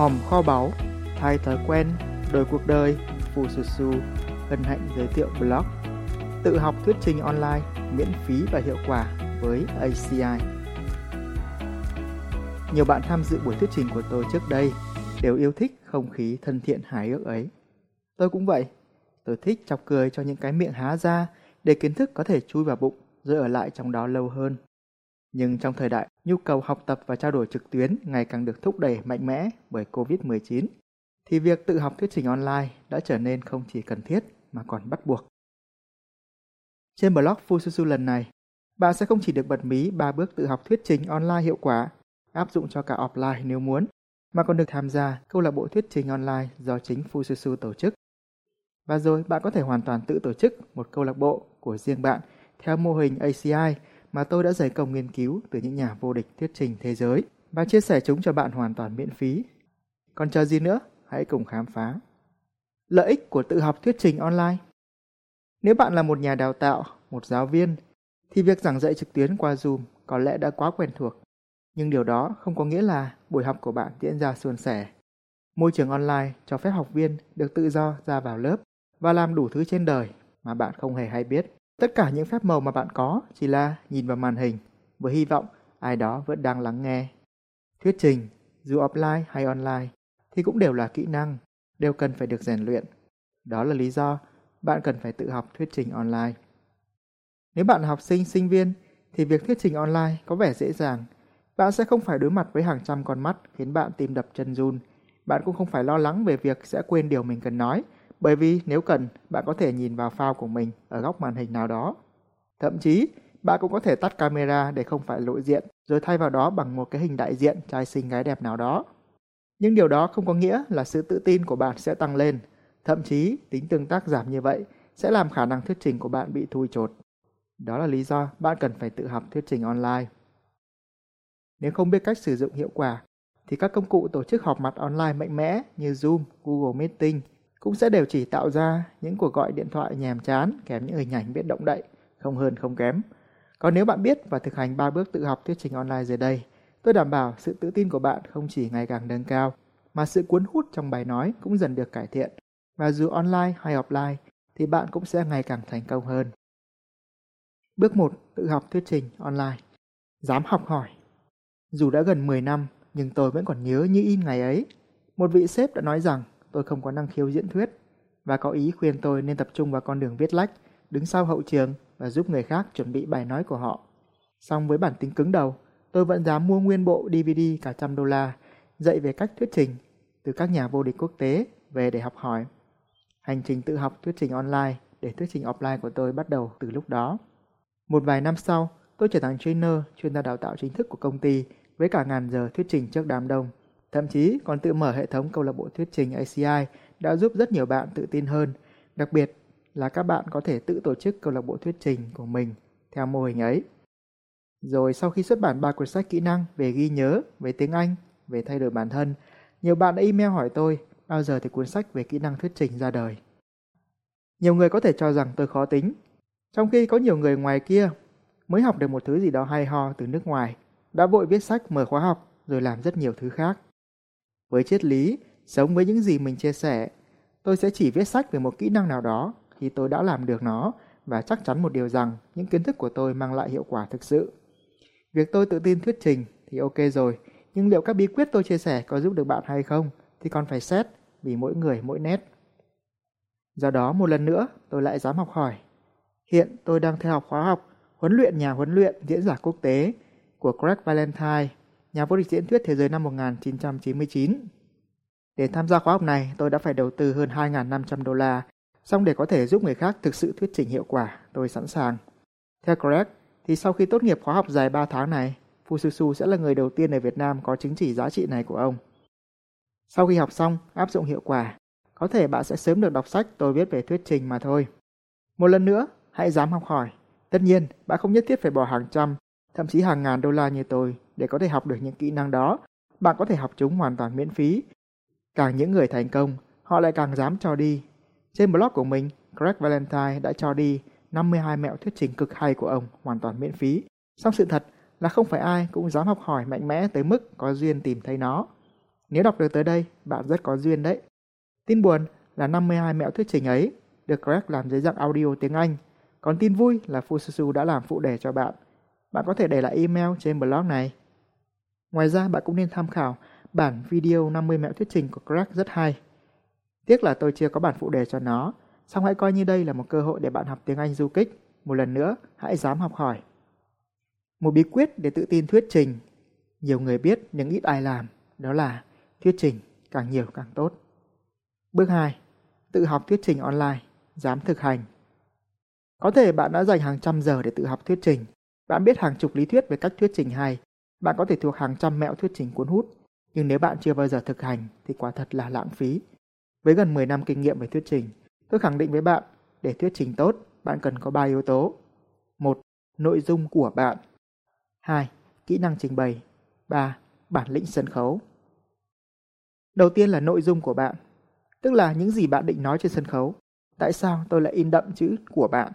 hòm kho báu, thay thói quen, đổi cuộc đời, phù Su Su, hân hạnh giới thiệu blog tự học thuyết trình online miễn phí và hiệu quả với ACI. Nhiều bạn tham dự buổi thuyết trình của tôi trước đây đều yêu thích không khí thân thiện hài ước ấy. Tôi cũng vậy. Tôi thích chọc cười cho những cái miệng há ra để kiến thức có thể chui vào bụng rồi ở lại trong đó lâu hơn. Nhưng trong thời đại nhu cầu học tập và trao đổi trực tuyến ngày càng được thúc đẩy mạnh mẽ bởi COVID-19, thì việc tự học thuyết trình online đã trở nên không chỉ cần thiết mà còn bắt buộc. Trên blog Fususu lần này, bạn sẽ không chỉ được bật mí 3 bước tự học thuyết trình online hiệu quả, áp dụng cho cả offline nếu muốn, mà còn được tham gia câu lạc bộ thuyết trình online do chính Fususu tổ chức. Và rồi bạn có thể hoàn toàn tự tổ chức một câu lạc bộ của riêng bạn theo mô hình ACI mà tôi đã dày công nghiên cứu từ những nhà vô địch thuyết trình thế giới và chia sẻ chúng cho bạn hoàn toàn miễn phí. Còn chờ gì nữa? Hãy cùng khám phá. Lợi ích của tự học thuyết trình online Nếu bạn là một nhà đào tạo, một giáo viên, thì việc giảng dạy trực tuyến qua Zoom có lẽ đã quá quen thuộc. Nhưng điều đó không có nghĩa là buổi học của bạn diễn ra suôn sẻ. Môi trường online cho phép học viên được tự do ra vào lớp và làm đủ thứ trên đời mà bạn không hề hay biết. Tất cả những phép màu mà bạn có chỉ là nhìn vào màn hình với hy vọng ai đó vẫn đang lắng nghe. Thuyết trình, dù offline hay online, thì cũng đều là kỹ năng, đều cần phải được rèn luyện. Đó là lý do bạn cần phải tự học thuyết trình online. Nếu bạn là học sinh, sinh viên, thì việc thuyết trình online có vẻ dễ dàng. Bạn sẽ không phải đối mặt với hàng trăm con mắt khiến bạn tim đập chân run. Bạn cũng không phải lo lắng về việc sẽ quên điều mình cần nói bởi vì nếu cần, bạn có thể nhìn vào file của mình ở góc màn hình nào đó. Thậm chí, bạn cũng có thể tắt camera để không phải lộ diện, rồi thay vào đó bằng một cái hình đại diện trai xinh gái đẹp nào đó. Nhưng điều đó không có nghĩa là sự tự tin của bạn sẽ tăng lên. Thậm chí, tính tương tác giảm như vậy sẽ làm khả năng thuyết trình của bạn bị thui chột. Đó là lý do bạn cần phải tự học thuyết trình online. Nếu không biết cách sử dụng hiệu quả, thì các công cụ tổ chức họp mặt online mạnh mẽ như Zoom, Google Meeting cũng sẽ đều chỉ tạo ra những cuộc gọi điện thoại nhàm chán kèm những hình ảnh biết động đậy, không hơn không kém. Còn nếu bạn biết và thực hành 3 bước tự học thuyết trình online dưới đây, tôi đảm bảo sự tự tin của bạn không chỉ ngày càng nâng cao, mà sự cuốn hút trong bài nói cũng dần được cải thiện. Và dù online hay offline, thì bạn cũng sẽ ngày càng thành công hơn. Bước 1. Tự học thuyết trình online. Dám học hỏi. Dù đã gần 10 năm, nhưng tôi vẫn còn nhớ như in ngày ấy. Một vị sếp đã nói rằng tôi không có năng khiếu diễn thuyết và có ý khuyên tôi nên tập trung vào con đường viết lách, đứng sau hậu trường và giúp người khác chuẩn bị bài nói của họ. Song với bản tính cứng đầu, tôi vẫn dám mua nguyên bộ DVD cả trăm đô la, dạy về cách thuyết trình từ các nhà vô địch quốc tế về để học hỏi. Hành trình tự học thuyết trình online để thuyết trình offline của tôi bắt đầu từ lúc đó. Một vài năm sau, tôi trở thành trainer chuyên gia đào tạo chính thức của công ty với cả ngàn giờ thuyết trình trước đám đông. Thậm chí còn tự mở hệ thống câu lạc bộ thuyết trình ACI đã giúp rất nhiều bạn tự tin hơn, đặc biệt là các bạn có thể tự tổ chức câu lạc bộ thuyết trình của mình theo mô hình ấy. Rồi sau khi xuất bản ba cuốn sách kỹ năng về ghi nhớ, về tiếng Anh, về thay đổi bản thân, nhiều bạn đã email hỏi tôi bao giờ thì cuốn sách về kỹ năng thuyết trình ra đời. Nhiều người có thể cho rằng tôi khó tính, trong khi có nhiều người ngoài kia mới học được một thứ gì đó hay ho từ nước ngoài, đã vội viết sách mở khóa học rồi làm rất nhiều thứ khác. Với triết lý, sống với những gì mình chia sẻ, tôi sẽ chỉ viết sách về một kỹ năng nào đó khi tôi đã làm được nó và chắc chắn một điều rằng những kiến thức của tôi mang lại hiệu quả thực sự. Việc tôi tự tin thuyết trình thì ok rồi, nhưng liệu các bí quyết tôi chia sẻ có giúp được bạn hay không thì còn phải xét vì mỗi người mỗi nét. Do đó một lần nữa tôi lại dám học hỏi. Hiện tôi đang theo học khóa học huấn luyện nhà huấn luyện diễn giả quốc tế của Greg Valentine nhà vô địch diễn thuyết thế giới năm 1999. Để tham gia khóa học này, tôi đã phải đầu tư hơn 2.500 đô la, xong để có thể giúp người khác thực sự thuyết trình hiệu quả, tôi sẵn sàng. Theo Greg, thì sau khi tốt nghiệp khóa học dài 3 tháng này, Fususu sẽ là người đầu tiên ở Việt Nam có chứng chỉ giá trị này của ông. Sau khi học xong, áp dụng hiệu quả, có thể bạn sẽ sớm được đọc sách tôi viết về thuyết trình mà thôi. Một lần nữa, hãy dám học hỏi. Tất nhiên, bạn không nhất thiết phải bỏ hàng trăm, thậm chí hàng ngàn đô la như tôi để có thể học được những kỹ năng đó. Bạn có thể học chúng hoàn toàn miễn phí. Càng những người thành công, họ lại càng dám cho đi. Trên blog của mình, Greg Valentine đã cho đi 52 mẹo thuyết trình cực hay của ông hoàn toàn miễn phí. Song sự thật là không phải ai cũng dám học hỏi mạnh mẽ tới mức có duyên tìm thấy nó. Nếu đọc được tới đây, bạn rất có duyên đấy. Tin buồn là 52 mẹo thuyết trình ấy được Greg làm dưới dạng audio tiếng Anh. Còn tin vui là Fususu đã làm phụ đề cho bạn. Bạn có thể để lại email trên blog này. Ngoài ra, bạn cũng nên tham khảo bản video 50 mẹo thuyết trình của Crack rất hay. Tiếc là tôi chưa có bản phụ đề cho nó, song hãy coi như đây là một cơ hội để bạn học tiếng Anh du kích. Một lần nữa, hãy dám học hỏi. Một bí quyết để tự tin thuyết trình. Nhiều người biết nhưng ít ai làm, đó là thuyết trình càng nhiều càng tốt. Bước 2. Tự học thuyết trình online, dám thực hành. Có thể bạn đã dành hàng trăm giờ để tự học thuyết trình. Bạn biết hàng chục lý thuyết về cách thuyết trình hay. Bạn có thể thuộc hàng trăm mẹo thuyết trình cuốn hút. Nhưng nếu bạn chưa bao giờ thực hành thì quả thật là lãng phí. Với gần 10 năm kinh nghiệm về thuyết trình, tôi khẳng định với bạn, để thuyết trình tốt, bạn cần có 3 yếu tố. 1. Nội dung của bạn. 2. Kỹ năng trình bày. 3. Bản lĩnh sân khấu. Đầu tiên là nội dung của bạn, tức là những gì bạn định nói trên sân khấu. Tại sao tôi lại in đậm chữ của bạn?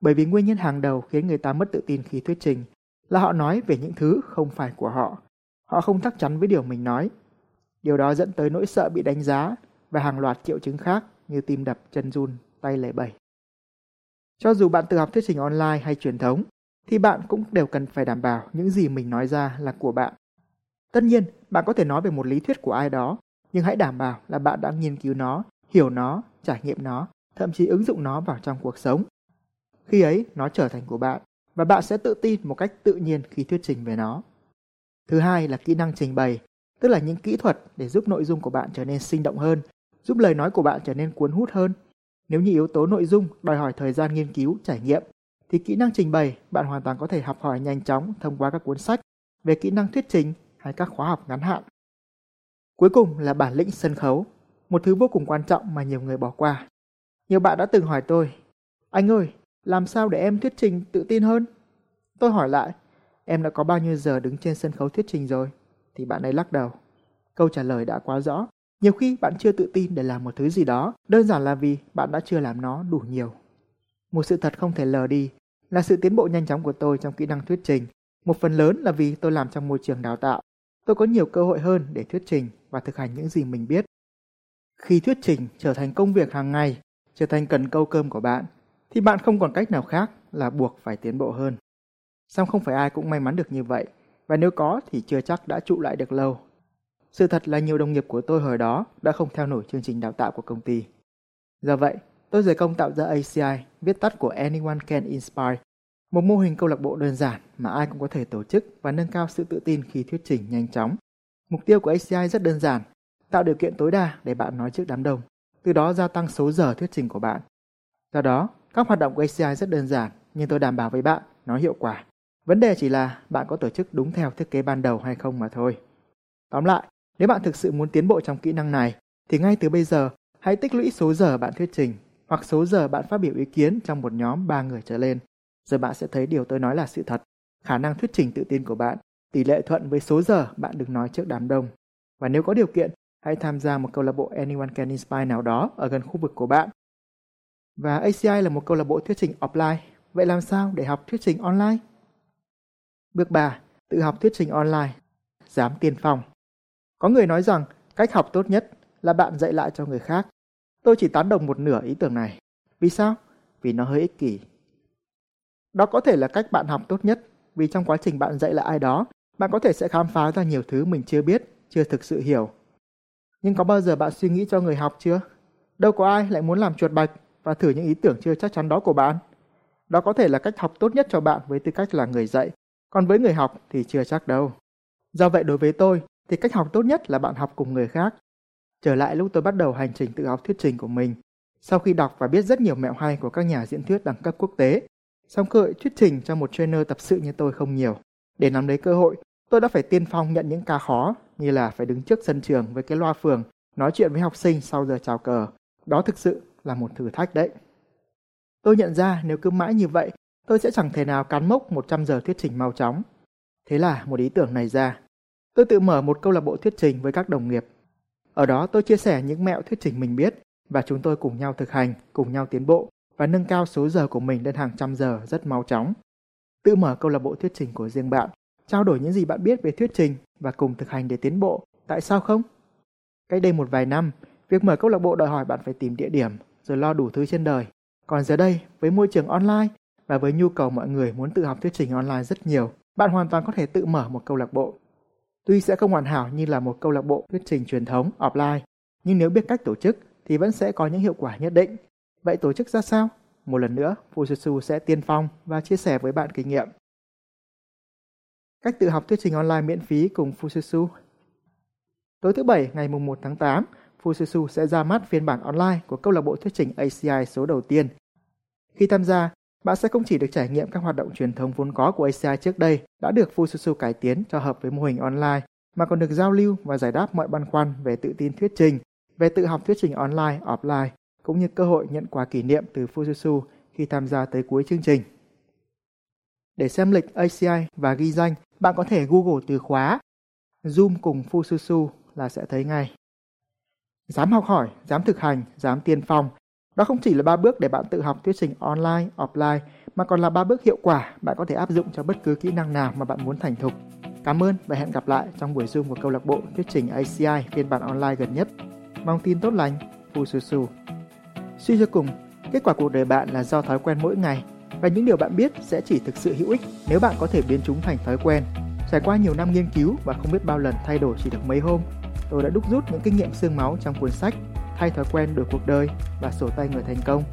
Bởi vì nguyên nhân hàng đầu khiến người ta mất tự tin khi thuyết trình là họ nói về những thứ không phải của họ. Họ không chắc chắn với điều mình nói. Điều đó dẫn tới nỗi sợ bị đánh giá và hàng loạt triệu chứng khác như tim đập, chân run, tay lẩy bẩy. Cho dù bạn tự học thuyết trình online hay truyền thống, thì bạn cũng đều cần phải đảm bảo những gì mình nói ra là của bạn. Tất nhiên, bạn có thể nói về một lý thuyết của ai đó, nhưng hãy đảm bảo là bạn đã nghiên cứu nó, hiểu nó, trải nghiệm nó, thậm chí ứng dụng nó vào trong cuộc sống. Khi ấy, nó trở thành của bạn và bạn sẽ tự tin một cách tự nhiên khi thuyết trình về nó. Thứ hai là kỹ năng trình bày, tức là những kỹ thuật để giúp nội dung của bạn trở nên sinh động hơn, giúp lời nói của bạn trở nên cuốn hút hơn. Nếu như yếu tố nội dung đòi hỏi thời gian nghiên cứu, trải nghiệm, thì kỹ năng trình bày bạn hoàn toàn có thể học hỏi nhanh chóng thông qua các cuốn sách về kỹ năng thuyết trình hay các khóa học ngắn hạn. Cuối cùng là bản lĩnh sân khấu, một thứ vô cùng quan trọng mà nhiều người bỏ qua. Nhiều bạn đã từng hỏi tôi, anh ơi, làm sao để em thuyết trình tự tin hơn? Tôi hỏi lại, em đã có bao nhiêu giờ đứng trên sân khấu thuyết trình rồi? Thì bạn ấy lắc đầu. Câu trả lời đã quá rõ. Nhiều khi bạn chưa tự tin để làm một thứ gì đó, đơn giản là vì bạn đã chưa làm nó đủ nhiều. Một sự thật không thể lờ đi là sự tiến bộ nhanh chóng của tôi trong kỹ năng thuyết trình. Một phần lớn là vì tôi làm trong môi trường đào tạo. Tôi có nhiều cơ hội hơn để thuyết trình và thực hành những gì mình biết. Khi thuyết trình trở thành công việc hàng ngày, trở thành cần câu cơm của bạn, thì bạn không còn cách nào khác là buộc phải tiến bộ hơn. Song không phải ai cũng may mắn được như vậy, và nếu có thì chưa chắc đã trụ lại được lâu. Sự thật là nhiều đồng nghiệp của tôi hồi đó đã không theo nổi chương trình đào tạo của công ty. Do vậy, tôi rời công tạo ra ACI, viết tắt của Anyone Can Inspire, một mô hình câu lạc bộ đơn giản mà ai cũng có thể tổ chức và nâng cao sự tự tin khi thuyết trình nhanh chóng. Mục tiêu của ACI rất đơn giản, tạo điều kiện tối đa để bạn nói trước đám đông, từ đó gia tăng số giờ thuyết trình của bạn. Do đó, các hoạt động của ACI rất đơn giản, nhưng tôi đảm bảo với bạn nó hiệu quả. Vấn đề chỉ là bạn có tổ chức đúng theo thiết kế ban đầu hay không mà thôi. Tóm lại, nếu bạn thực sự muốn tiến bộ trong kỹ năng này, thì ngay từ bây giờ hãy tích lũy số giờ bạn thuyết trình hoặc số giờ bạn phát biểu ý kiến trong một nhóm 3 người trở lên. Rồi bạn sẽ thấy điều tôi nói là sự thật. Khả năng thuyết trình tự tin của bạn tỷ lệ thuận với số giờ bạn được nói trước đám đông. Và nếu có điều kiện, hãy tham gia một câu lạc bộ Anyone Can Inspire nào đó ở gần khu vực của bạn. Và ACI là một câu lạc bộ thuyết trình offline. Vậy làm sao để học thuyết trình online? Bước 3. Tự học thuyết trình online. Dám tiên phong. Có người nói rằng cách học tốt nhất là bạn dạy lại cho người khác. Tôi chỉ tán đồng một nửa ý tưởng này. Vì sao? Vì nó hơi ích kỷ. Đó có thể là cách bạn học tốt nhất, vì trong quá trình bạn dạy lại ai đó, bạn có thể sẽ khám phá ra nhiều thứ mình chưa biết, chưa thực sự hiểu. Nhưng có bao giờ bạn suy nghĩ cho người học chưa? Đâu có ai lại muốn làm chuột bạch và thử những ý tưởng chưa chắc chắn đó của bạn. Đó có thể là cách học tốt nhất cho bạn với tư cách là người dạy, còn với người học thì chưa chắc đâu. Do vậy đối với tôi thì cách học tốt nhất là bạn học cùng người khác. Trở lại lúc tôi bắt đầu hành trình tự học thuyết trình của mình, sau khi đọc và biết rất nhiều mẹo hay của các nhà diễn thuyết đẳng cấp quốc tế, song cơ hội thuyết trình cho một trainer tập sự như tôi không nhiều. Để nắm lấy cơ hội, tôi đã phải tiên phong nhận những ca khó như là phải đứng trước sân trường với cái loa phường, nói chuyện với học sinh sau giờ chào cờ. Đó thực sự là một thử thách đấy. Tôi nhận ra nếu cứ mãi như vậy, tôi sẽ chẳng thể nào cán mốc 100 giờ thuyết trình mau chóng. Thế là một ý tưởng này ra. Tôi tự mở một câu lạc bộ thuyết trình với các đồng nghiệp. Ở đó tôi chia sẻ những mẹo thuyết trình mình biết và chúng tôi cùng nhau thực hành, cùng nhau tiến bộ và nâng cao số giờ của mình lên hàng trăm giờ rất mau chóng. Tự mở câu lạc bộ thuyết trình của riêng bạn, trao đổi những gì bạn biết về thuyết trình và cùng thực hành để tiến bộ. Tại sao không? Cách đây một vài năm, việc mở câu lạc bộ đòi hỏi bạn phải tìm địa điểm, rồi lo đủ thứ trên đời. Còn giờ đây, với môi trường online và với nhu cầu mọi người muốn tự học thuyết trình online rất nhiều, bạn hoàn toàn có thể tự mở một câu lạc bộ. Tuy sẽ không hoàn hảo như là một câu lạc bộ thuyết trình truyền thống offline, nhưng nếu biết cách tổ chức thì vẫn sẽ có những hiệu quả nhất định. Vậy tổ chức ra sao? Một lần nữa, Fujitsu sẽ tiên phong và chia sẻ với bạn kinh nghiệm. Cách tự học thuyết trình online miễn phí cùng Fujitsu Tối thứ Bảy ngày 1 tháng 8, Fususu sẽ ra mắt phiên bản online của câu lạc bộ thuyết trình ACI số đầu tiên. Khi tham gia, bạn sẽ không chỉ được trải nghiệm các hoạt động truyền thống vốn có của ACI trước đây đã được Fususu cải tiến cho hợp với mô hình online, mà còn được giao lưu và giải đáp mọi băn khoăn về tự tin thuyết trình, về tự học thuyết trình online, offline, cũng như cơ hội nhận quà kỷ niệm từ Fususu khi tham gia tới cuối chương trình. Để xem lịch ACI và ghi danh, bạn có thể Google từ khóa Zoom cùng Fususu là sẽ thấy ngay. Dám học hỏi, dám thực hành, dám tiên phong. Đó không chỉ là ba bước để bạn tự học thuyết trình online, offline, mà còn là ba bước hiệu quả bạn có thể áp dụng cho bất cứ kỹ năng nào mà bạn muốn thành thục. Cảm ơn và hẹn gặp lại trong buổi Zoom của câu lạc bộ thuyết trình ACI phiên bản online gần nhất. Mong tin tốt lành, Fususu. Suy cho cùng, kết quả cuộc đời bạn là do thói quen mỗi ngày và những điều bạn biết sẽ chỉ thực sự hữu ích nếu bạn có thể biến chúng thành thói quen. Trải qua nhiều năm nghiên cứu và không biết bao lần thay đổi chỉ được mấy hôm, tôi đã đúc rút những kinh nghiệm xương máu trong cuốn sách Thay thói quen đổi cuộc đời và sổ tay người thành công.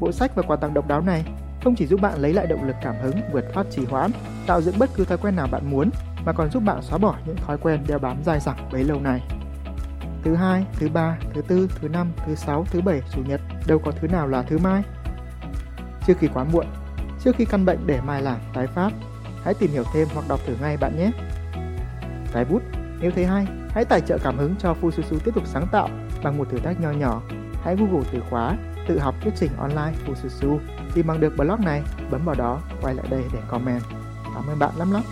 Bộ sách và quà tặng độc đáo này không chỉ giúp bạn lấy lại động lực cảm hứng vượt thoát trì hoãn, tạo dựng bất cứ thói quen nào bạn muốn, mà còn giúp bạn xóa bỏ những thói quen đeo bám dai dẳng bấy lâu này. Thứ hai, thứ ba, thứ tư, thứ năm, thứ sáu, thứ bảy, chủ nhật, đâu có thứ nào là thứ mai. Trước khi quá muộn, trước khi căn bệnh để mai làm tái phát, hãy tìm hiểu thêm hoặc đọc thử ngay bạn nhé. Cái bút, nếu thấy hay, hãy tài trợ cảm hứng cho Fususu tiếp tục sáng tạo bằng một thử thách nho nhỏ. Hãy Google từ khóa tự học thuyết trình online Fususu, tìm bằng được blog này, bấm vào đó, quay lại đây để comment. Cảm ơn bạn lắm lắm.